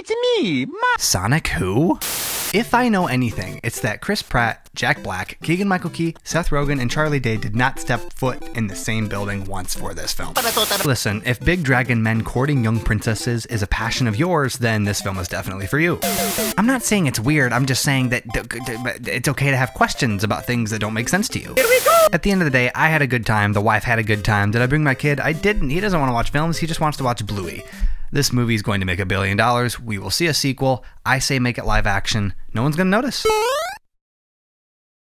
It's me, Ma- Sonic who? If I know anything, it's that Chris Pratt, Jack Black, Keegan Michael Key, Seth Rogen, and Charlie Day did not step foot in the same building once for this film. Listen, if big dragon men courting young princesses is a passion of yours, then this film is definitely for you. I'm not saying it's weird, I'm just saying that it's okay to have questions about things that don't make sense to you. Here we go! At the end of the day, I had a good time, the wife had a good time. Did I bring my kid? I didn't. He doesn't want to watch films, he just wants to watch Bluey. This movie is going to make a billion dollars. We will see a sequel. I say make it live action. No one's going to notice.